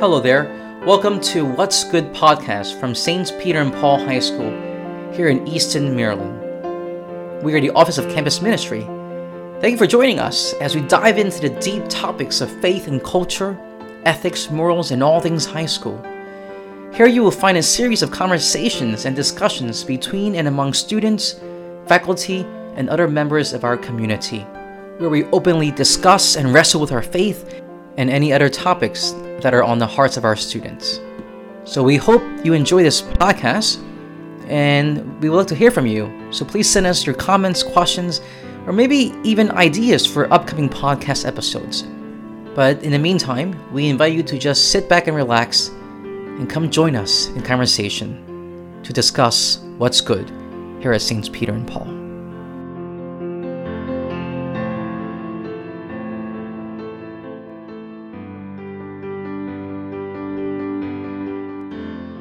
Hello there. Welcome to What's Good podcast from Saints Peter and Paul High School here in Easton, Maryland. We are the Office of Campus Ministry. Thank you for joining us as we dive into the deep topics of faith and culture, ethics, morals, and all things high school. Here you will find a series of conversations and discussions between and among students, faculty, and other members of our community, where we openly discuss and wrestle with our faith and any other topics that are on the hearts of our students. So we hope you enjoy this podcast and we would like to hear from you. So please send us your comments, questions, or maybe even ideas for upcoming podcast episodes. But in the meantime, we invite you to just sit back and relax and come join us in conversation to discuss what's good here at Saints Peter and Paul.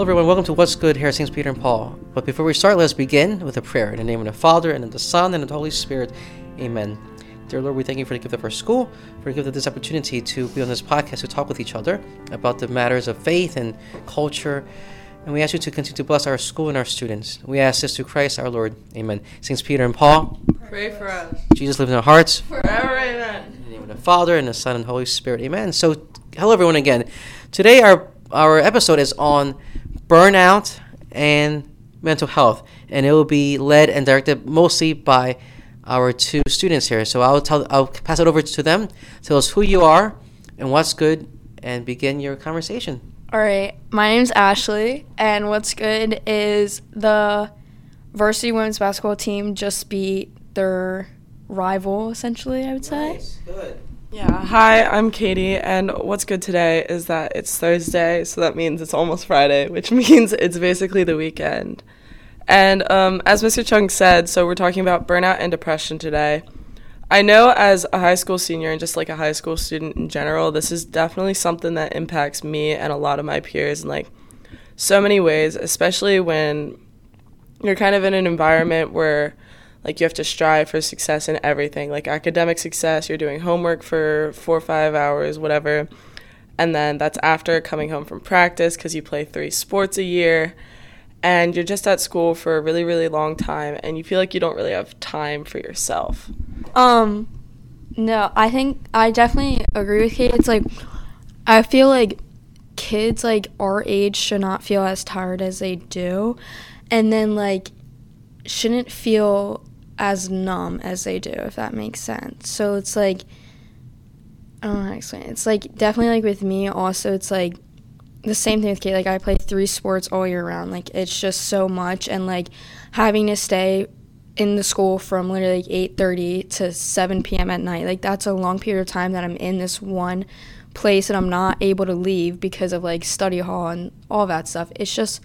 Hello, everyone. Welcome to What's Good here at St. Peter and Paul. But before we start, let's begin with a prayer. In the name of the Father, and of the Son, and of the Holy Spirit. Amen. Dear Lord, we thank you for the gift of our school, for the gift of this opportunity to be on this podcast to talk with each other about the matters of faith and culture. And we ask you to continue to bless our school and our students. We ask this through Christ our Lord. Amen. Saints Peter and Paul. Pray for us. Jesus lives in our hearts. Forever, amen. In the name of the Father, and the Son, and the Holy Spirit. Amen. So, hello, everyone, again. Today, our, our episode is on burnout and mental health, and it will be led and directed mostly by our two students here. So I'll tell, I'll pass it over to them. Tell us who you are and what's good, and begin your conversation. All right, my name's Ashley, and what's good is the varsity women's basketball team just beat their rival, essentially, I would say. Good. Yeah, hi, I'm Katie, and what's good today is that it's Thursday, so that means it's almost Friday, which means it's basically the weekend. And um, as Mr. Cheung said, so we're talking about burnout and depression today. I know as a high school senior and just like a high school student in general, this is definitely something that impacts me and a lot of my peers in like so many ways, especially when you're kind of in an environment where like you have to strive for success in everything like academic success you're doing homework for four or five hours whatever and then that's after coming home from practice because you play three sports a year and you're just at school for a really really long time and you feel like you don't really have time for yourself Um, no, I think I definitely agree with Kate. It's like I feel like kids like our age should not feel as tired as they do, and then like shouldn't feel as numb as they do, if that makes sense. So it's like I don't know how to explain. It. It's like definitely like with me. Also, it's like the same thing with Kate. Like I play three sports all year round. Like it's just so much, and like having to stay in the school from literally like 8:30 to 7 p.m. at night. Like that's a long period of time that I'm in this one place and I'm not able to leave because of like study hall and all that stuff. It's just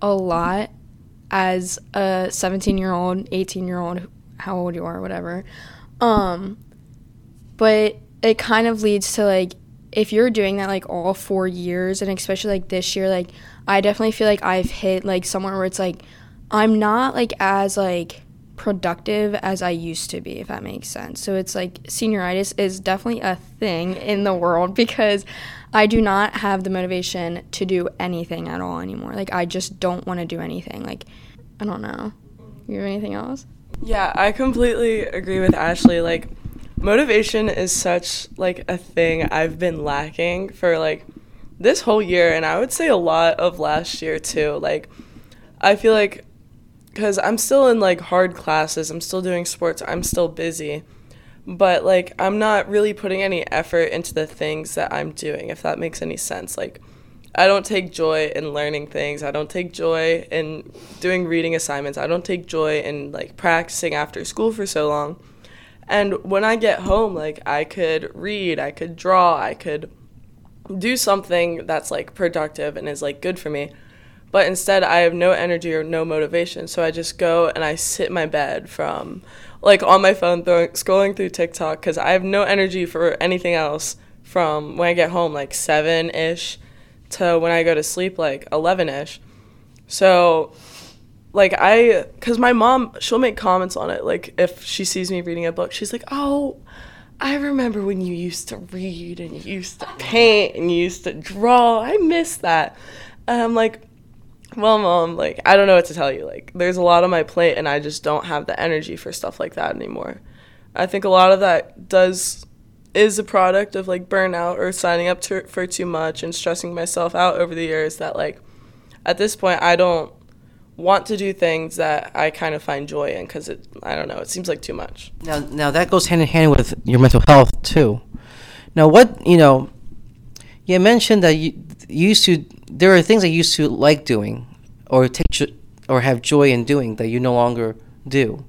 a lot as a 17 year old, 18 year old, how old you are, or whatever. Um, but it kind of leads to like if you're doing that like all four years and especially like this year, like I definitely feel like I've hit like somewhere where it's like I'm not like as like productive as I used to be, if that makes sense. So it's like senioritis is definitely a thing in the world because I do not have the motivation to do anything at all anymore. Like I just don't want to do anything. Like I don't know. You have anything else? Yeah, I completely agree with Ashley. Like, motivation is such like a thing I've been lacking for like this whole year, and I would say a lot of last year too. Like, I feel like because I'm still in like hard classes, I'm still doing sports, I'm still busy, but like I'm not really putting any effort into the things that I'm doing. If that makes any sense, like. I don't take joy in learning things. I don't take joy in doing reading assignments. I don't take joy in like practicing after school for so long. And when I get home, like I could read, I could draw, I could do something that's like productive and is like good for me. But instead, I have no energy or no motivation. So I just go and I sit in my bed from like on my phone, throwing, scrolling through TikTok because I have no energy for anything else from when I get home, like seven ish to when I go to sleep like 11ish. So like I cuz my mom she'll make comments on it like if she sees me reading a book she's like, "Oh, I remember when you used to read and you used to paint and you used to draw. I miss that. And I'm like, well, mom, like, I don't know what to tell you. Like, there's a lot on my plate and I just don't have the energy for stuff like that anymore. I think a lot of that does is a product of like burnout or signing up to, for too much and stressing myself out over the years that like at this point I don't want to do things that I kind of find joy in because it I don't know it seems like too much. Now, now that goes hand in hand with your mental health too. Now, what you know, you mentioned that you, you used to. There are things that you used to like doing, or take or have joy in doing that you no longer do.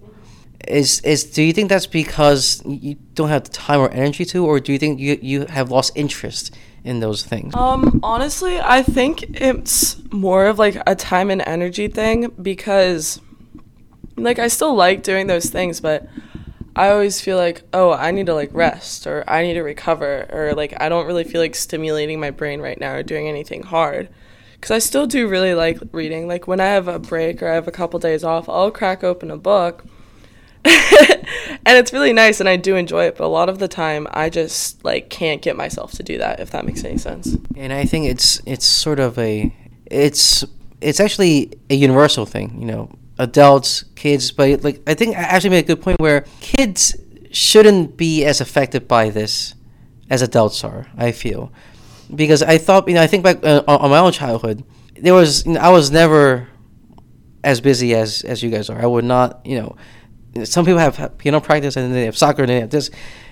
Is is do you think that's because you don't have the time or energy to, or do you think you you have lost interest in those things? Um, honestly, I think it's more of like a time and energy thing because like I still like doing those things, but I always feel like, oh, I need to like rest or I need to recover or like I don't really feel like stimulating my brain right now or doing anything hard. Cuz I still do really like reading. Like when I have a break or I have a couple days off, I'll crack open a book and it's really nice and I do enjoy it, but a lot of the time I just like can't get myself to do that if that makes any sense. And I think it's it's sort of a it's it's actually a universal thing, you know, adults, kids, but like I think I actually made a good point where kids shouldn't be as affected by this as adults are. I feel because I thought you know I think back uh, on my own childhood, there was you know, I was never as busy as as you guys are. I would not you know some people have piano practice and then they have soccer and they have this.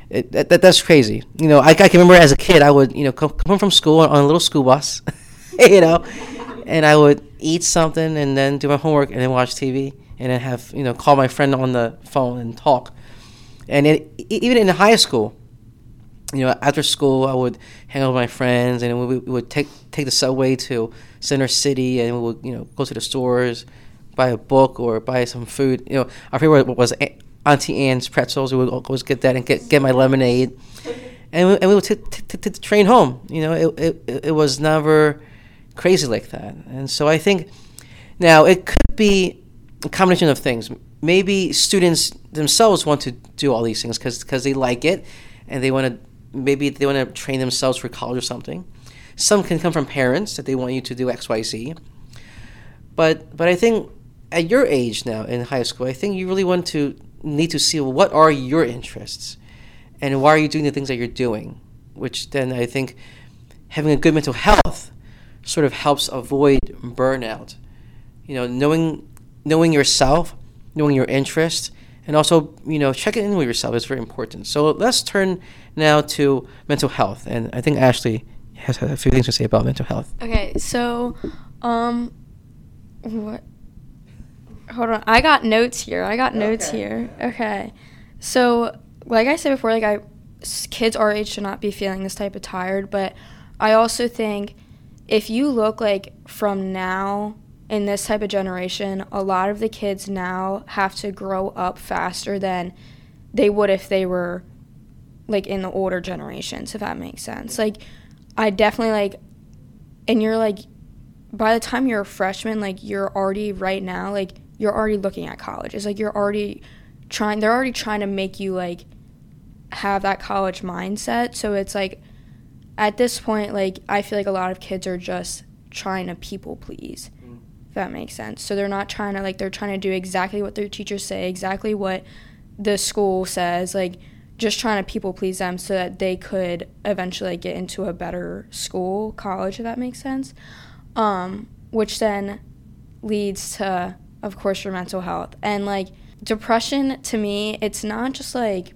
It, that, that's crazy. You know, I, I can remember as a kid, I would, you know, come, come from school on, on a little school bus, you know, and I would eat something and then do my homework and then watch TV and then have, you know, call my friend on the phone and talk. And it, even in high school, you know, after school, I would hang out with my friends and we, we would take take the subway to Center City and we would, you know, go to the stores buy a book or buy some food. You know, our favorite was Auntie Anne's pretzels. We would always get that and get, get my lemonade. And we, and we would take the train home. You know, it, it, it was never crazy like that. And so I think now it could be a combination of things. Maybe students themselves want to do all these things because they like it and they want to maybe they want to train themselves for college or something. Some can come from parents that they want you to do X, Y, Z. But but I think at your age now in high school, I think you really want to need to see what are your interests and why are you doing the things that you're doing, which then I think having a good mental health sort of helps avoid burnout. You know, knowing knowing yourself, knowing your interests, and also you know checking in with yourself is very important. So let's turn now to mental health, and I think Ashley has a few things to say about mental health. Okay, so um, what hold on. I got notes here. I got notes okay. here. Okay. So, like I said before, like I kids our age should not be feeling this type of tired, but I also think if you look like from now in this type of generation, a lot of the kids now have to grow up faster than they would if they were like in the older generations, if that makes sense. Like I definitely like and you're like by the time you're a freshman, like you're already right now, like you're already looking at college. It's like you're already trying they're already trying to make you like have that college mindset. So it's like at this point like I feel like a lot of kids are just trying to people please. If that makes sense. So they're not trying to like they're trying to do exactly what their teachers say, exactly what the school says, like just trying to people please them so that they could eventually get into a better school, college, if that makes sense. Um, which then leads to of course, your mental health. And like depression to me, it's not just like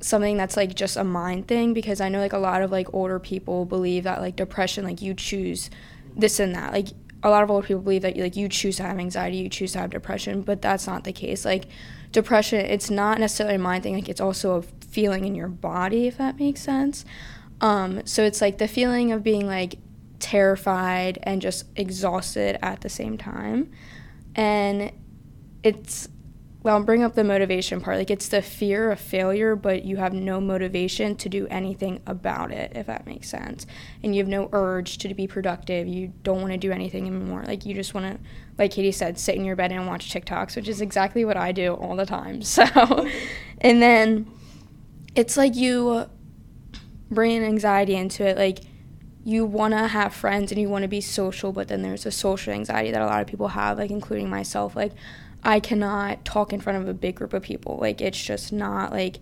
something that's like just a mind thing because I know like a lot of like older people believe that like depression, like you choose this and that. Like a lot of older people believe that like you choose to have anxiety, you choose to have depression, but that's not the case. Like depression, it's not necessarily a mind thing. Like it's also a feeling in your body, if that makes sense. Um, so it's like the feeling of being like terrified and just exhausted at the same time and it's well, I'll bring up the motivation part. Like it's the fear of failure, but you have no motivation to do anything about it, if that makes sense. And you have no urge to be productive. You don't want to do anything anymore. Like you just want to, like Katie said, sit in your bed and watch TikToks, which is exactly what I do all the time. So, and then it's like you bring anxiety into it. Like you want to have friends and you want to be social, but then there's a social anxiety that a lot of people have, like including myself. Like I cannot talk in front of a big group of people. Like it's just not like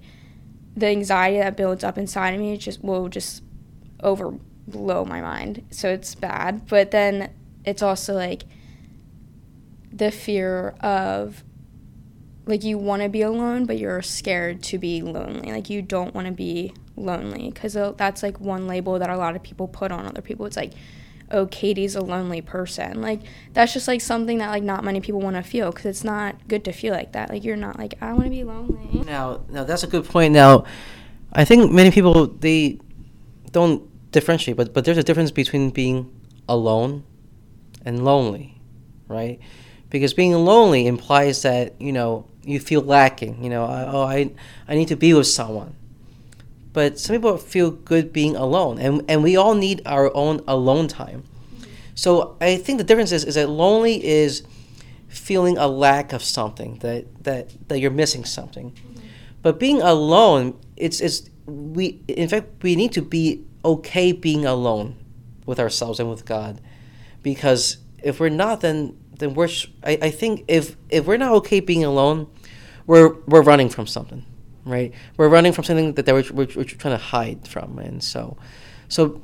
the anxiety that builds up inside of me just will just overblow my mind. So it's bad. But then it's also like the fear of like you want to be alone but you're scared to be lonely like you don't want to be lonely because uh, that's like one label that a lot of people put on other people. It's like oh katie's a lonely person. Like that's just like something that like not many people want to feel because it's not good to feel like that. Like you're not like i want to be lonely. Now now that's a good point. Now i think many people they don't differentiate but but there's a difference between being alone and lonely right? Because being lonely implies that you know you feel lacking you know oh i i need to be with someone but some people feel good being alone and and we all need our own alone time. So i think the difference is is that lonely is feeling a lack of something that that that you're missing something. But being alone it's it's we in fact we need to be okay being alone with ourselves and with god. Because if we're not then then we're I, I think if if we're not okay being alone we're we're running from something right? We're running from something that we're, we're, we're trying to hide from and so so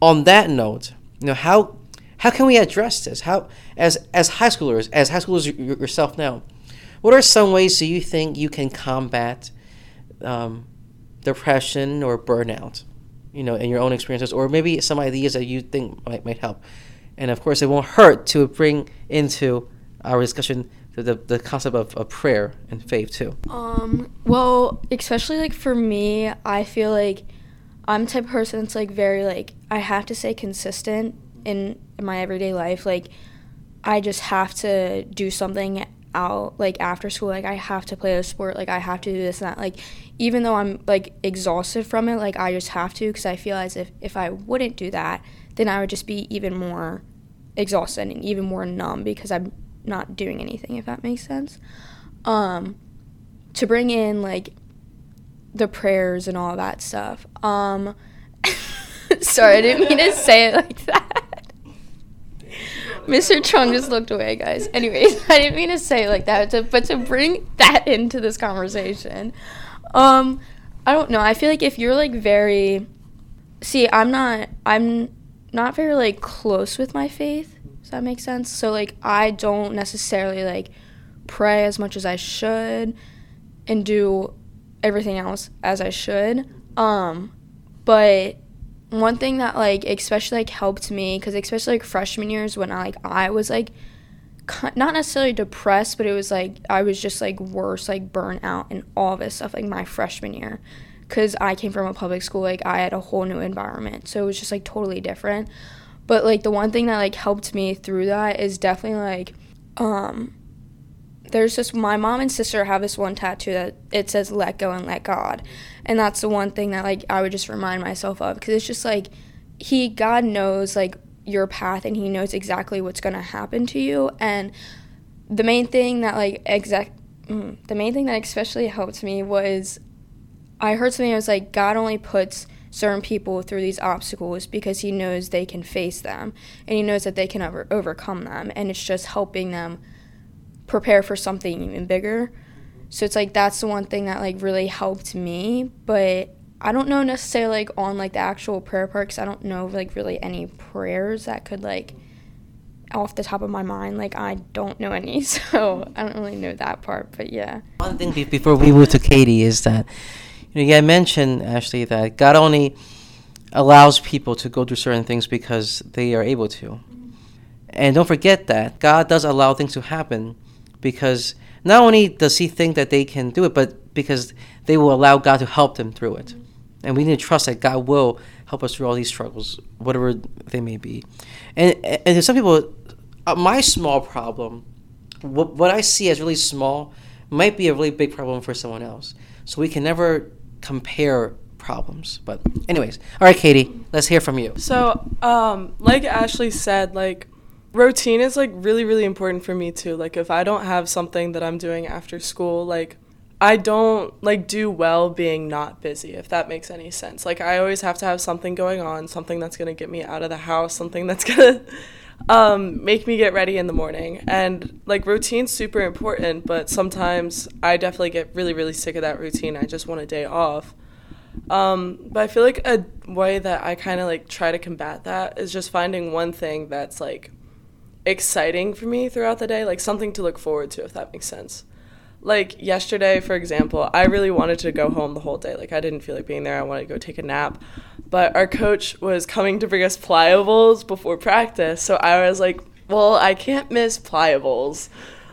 on that note you know how how can we address this? How as as high schoolers as high schoolers yourself now what are some ways do you think you can combat um, depression or burnout you know in your own experiences or maybe some ideas that you think might, might help? And of course, it won't hurt to bring into our discussion the, the, the concept of, of prayer and faith too. Um, well, especially like for me, I feel like I'm the type of person that's like very like I have to stay consistent in, in my everyday life. Like I just have to do something out like after school like i have to play a sport like i have to do this and that like even though i'm like exhausted from it like i just have to because i feel as if if i wouldn't do that then i would just be even more exhausted and even more numb because I'm not doing anything, if that makes sense. Um, to bring in like the prayers and all that stuff. Um, sorry, I didn't mean to say it like that. Mr. Cheung just looked away, guys. Anyways, I didn't mean to say it like that, to, but to bring that into this conversation. Um, I don't know. I feel like if you're like very, see, I'm not. I'm not very like close with my faith. Does that make sense? So like I don't necessarily like pray as much as I should and do everything else as I should. Um but one thing that like especially like helped me cuz especially like freshman years when I like I was like not necessarily depressed, but it was like I was just like worse, like burnt out and all this stuff like my freshman year because I came from a public school, like I had a whole new environment. So it was just like totally different. But like the one thing that like helped me through that is definitely like um there's just my mom and sister have this one tattoo that it says let go and let God. And that's the one thing that like I would just remind myself of because it's just like he God knows like your path and he knows exactly what's going to happen to you and the main thing that like exact mm, the main thing that especially helped me was I heard something that was like God only puts certain people through these obstacles because he knows they can face them and he knows that they can over- overcome them and it's just helping them prepare for something even bigger. So it's like that's the one thing that like really helped me, but I don't know necessarily like on like the actual prayer part cuz I don't know like really any prayers that could like off the top of my mind like I don't know any so I don't really know that part but yeah. One thing before we move to Katie is that you know, you mentioned Ashley that God only allows people to go through certain things because they are able to. And don't forget that God does allow things to happen because not only does He think that they can do it, but because they will allow God to help them through it. And we need to trust that God will help us through all these struggles, whatever they may be. And and some people, uh, my small problem, what, what I see as really small, might be a really big problem for someone else. So we can never compare problems. But anyways, all right, Katie, let's hear from you. So, um, like Ashley said, like routine is like really really important for me too. Like if I don't have something that I'm doing after school, like I don't like do well being not busy, if that makes any sense. Like I always have to have something going on, something that's gonna get me out of the house, something that's gonna um, make me get ready in the morning. And like routine's super important, but sometimes I definitely get really, really sick of that routine. I just want a day off. Um, but I feel like a way that I kind of like try to combat that is just finding one thing that's like exciting for me throughout the day, like something to look forward to, if that makes sense like yesterday for example i really wanted to go home the whole day. Like i didn't feel like being there. I wanted to go take a nap. But our coach was coming to bring us Playa Bowls before practice. So i was like well i can't miss Playa Bowls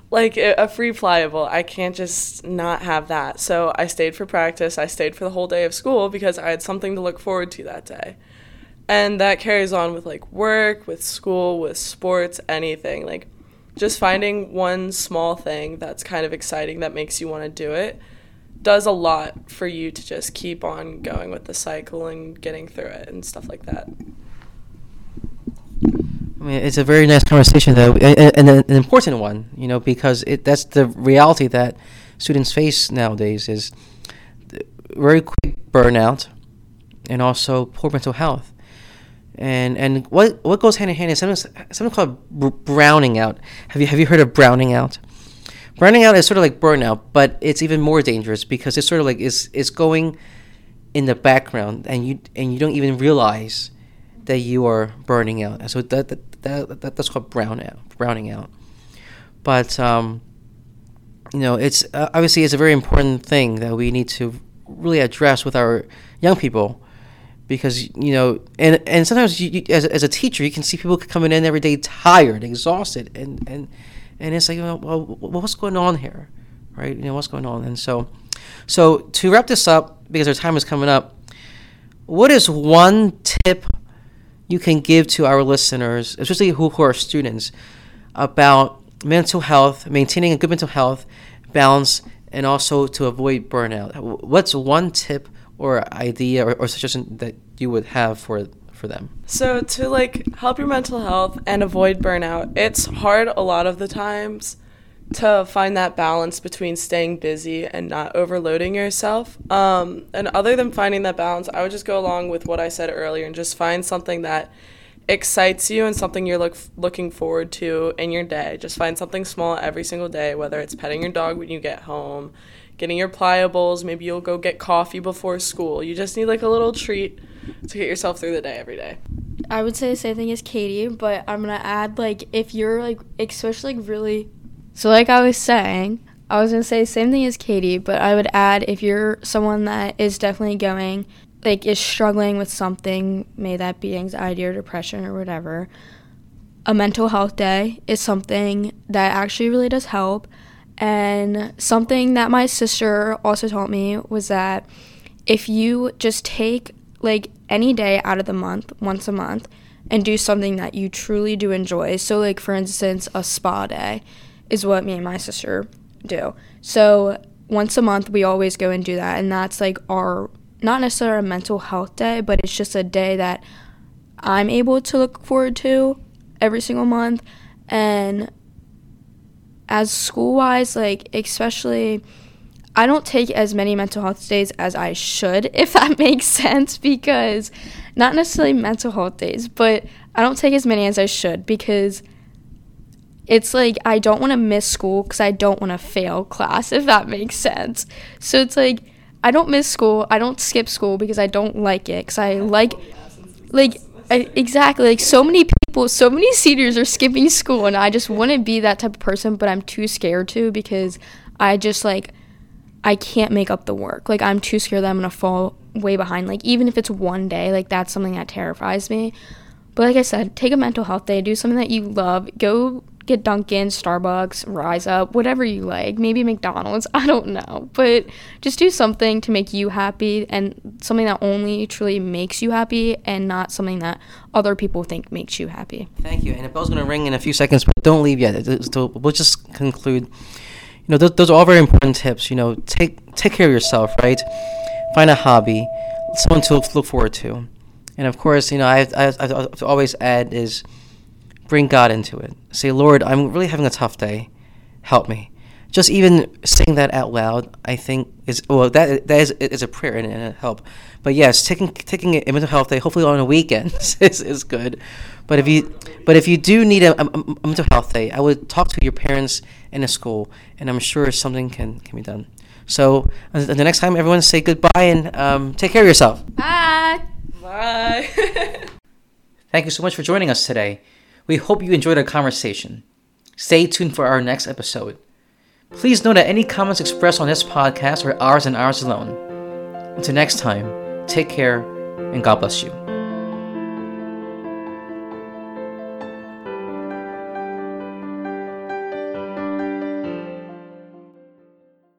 like a free Playa Bowl i can't just not have that. So i stayed for practice. I stayed for the whole day of school because i had something to look forward to that day. And that carries on with like work with school with sports anything. Like just finding one small thing that's kind of exciting that makes you want to do it does a lot for you to just keep on going with the cycle and getting through it and stuff like that. I mean, it's a very nice conversation, though, and, an important one, you know, because it, that's the reality that students face nowadays is uh, very quick burnout and also poor mental health and and what what goes hand in hand is something something called browning out. Have you have you heard of browning out? Browning out is sort of like burnout, but it's even more dangerous because it's sort of like it's it's going in the background, and you and you don't even realize that you are burning out. So that, that, that, that that's called brown out, browning out. But um, you know, it's uh, obviously it's a very important thing that we need to really address with our young people because you know and and sometimes you, you, as, as a teacher you can see people coming in every day tired exhausted and and and it's like well what's going on here right? You know what's going on? And so so to wrap this up because our time is coming up what is one tip you can give to our listeners especially who, who are students about mental health maintaining a good mental health balance and also to avoid burnout? What's one tip or idea or, or suggestion that you would have for for them? So to like help your mental health and avoid burnout, it's hard a lot of the times to find that balance between staying busy and not overloading yourself. Um, and other than finding that balance, I would just go along with what I said earlier and just find something that excites you and something you're look, looking forward to in your day. Just find something small every single day, whether it's petting your dog when you get home, getting your Playa Bowls. Maybe you'll go get coffee before school. You just need like a little treat to get yourself through the day every day. I would say the same thing as Katie, but I'm gonna add like if you're like especially like really so like I was saying, I was gonna say the same thing as Katie, but I would add if you're someone that is definitely going like is struggling with something, may that be anxiety or depression or whatever, a mental health day is something that actually really does help and something that my sister also taught me was that if you just take like any day out of the month, once a month, and do something that you truly do enjoy. So, like for instance, a spa day is what me and my sister do. So, once a month, we always go and do that. And that's like our, not necessarily a mental health day, but it's just a day that I'm able to look forward to every single month. And as school wise, like especially, I don't take as many mental health days as I should, if that makes sense, because not necessarily mental health days, but I don't take as many as I should because it's like I don't want to miss school because I don't want to fail class, if that makes sense. So it's like I don't miss school, I don't skip school because I don't like it, because I like, like, I, exactly, like so many people, so many seniors are skipping school, and I just wouldn't be that type of person, but I'm too scared to because I just like I can't make up the work. Like I'm too scared that I'm gonna fall way behind. Like even if it's one day, like that's something that terrifies me. But like I said, take a mental health day, do something that you love, go get Dunkin', Starbucks, Rise Up, whatever you like, maybe McDonald's, I don't know. But just do something to make you happy and something that only truly makes you happy and not something that other people think makes you happy. Thank you. And the bell's going to ring in a few seconds, but don't leave yet. We'll just conclude. You know, those, those are all very important tips. You know, take take care of yourself, right? Find a hobby, someone to look forward to. And of course, you know, I, I, I always add is bring God into it. Say, Lord, I'm really having a tough day. Help me. just even saying that out loud, I think is well that that is is a prayer and, and a help. But yes, taking taking a mental health day, hopefully on a weekend, is, is good. But if you but if you do need a, a, a mental health day, I would talk to your parents in the school, and I'm sure something can can be done. So until the next time, everyone say goodbye and um, take care of yourself. Bye. Bye. Thank you so much for joining us today. We hope you enjoyed our conversation. Stay tuned for our next episode. Please note that any comments expressed on this podcast are ours and ours alone. Until next time, take care and God bless you.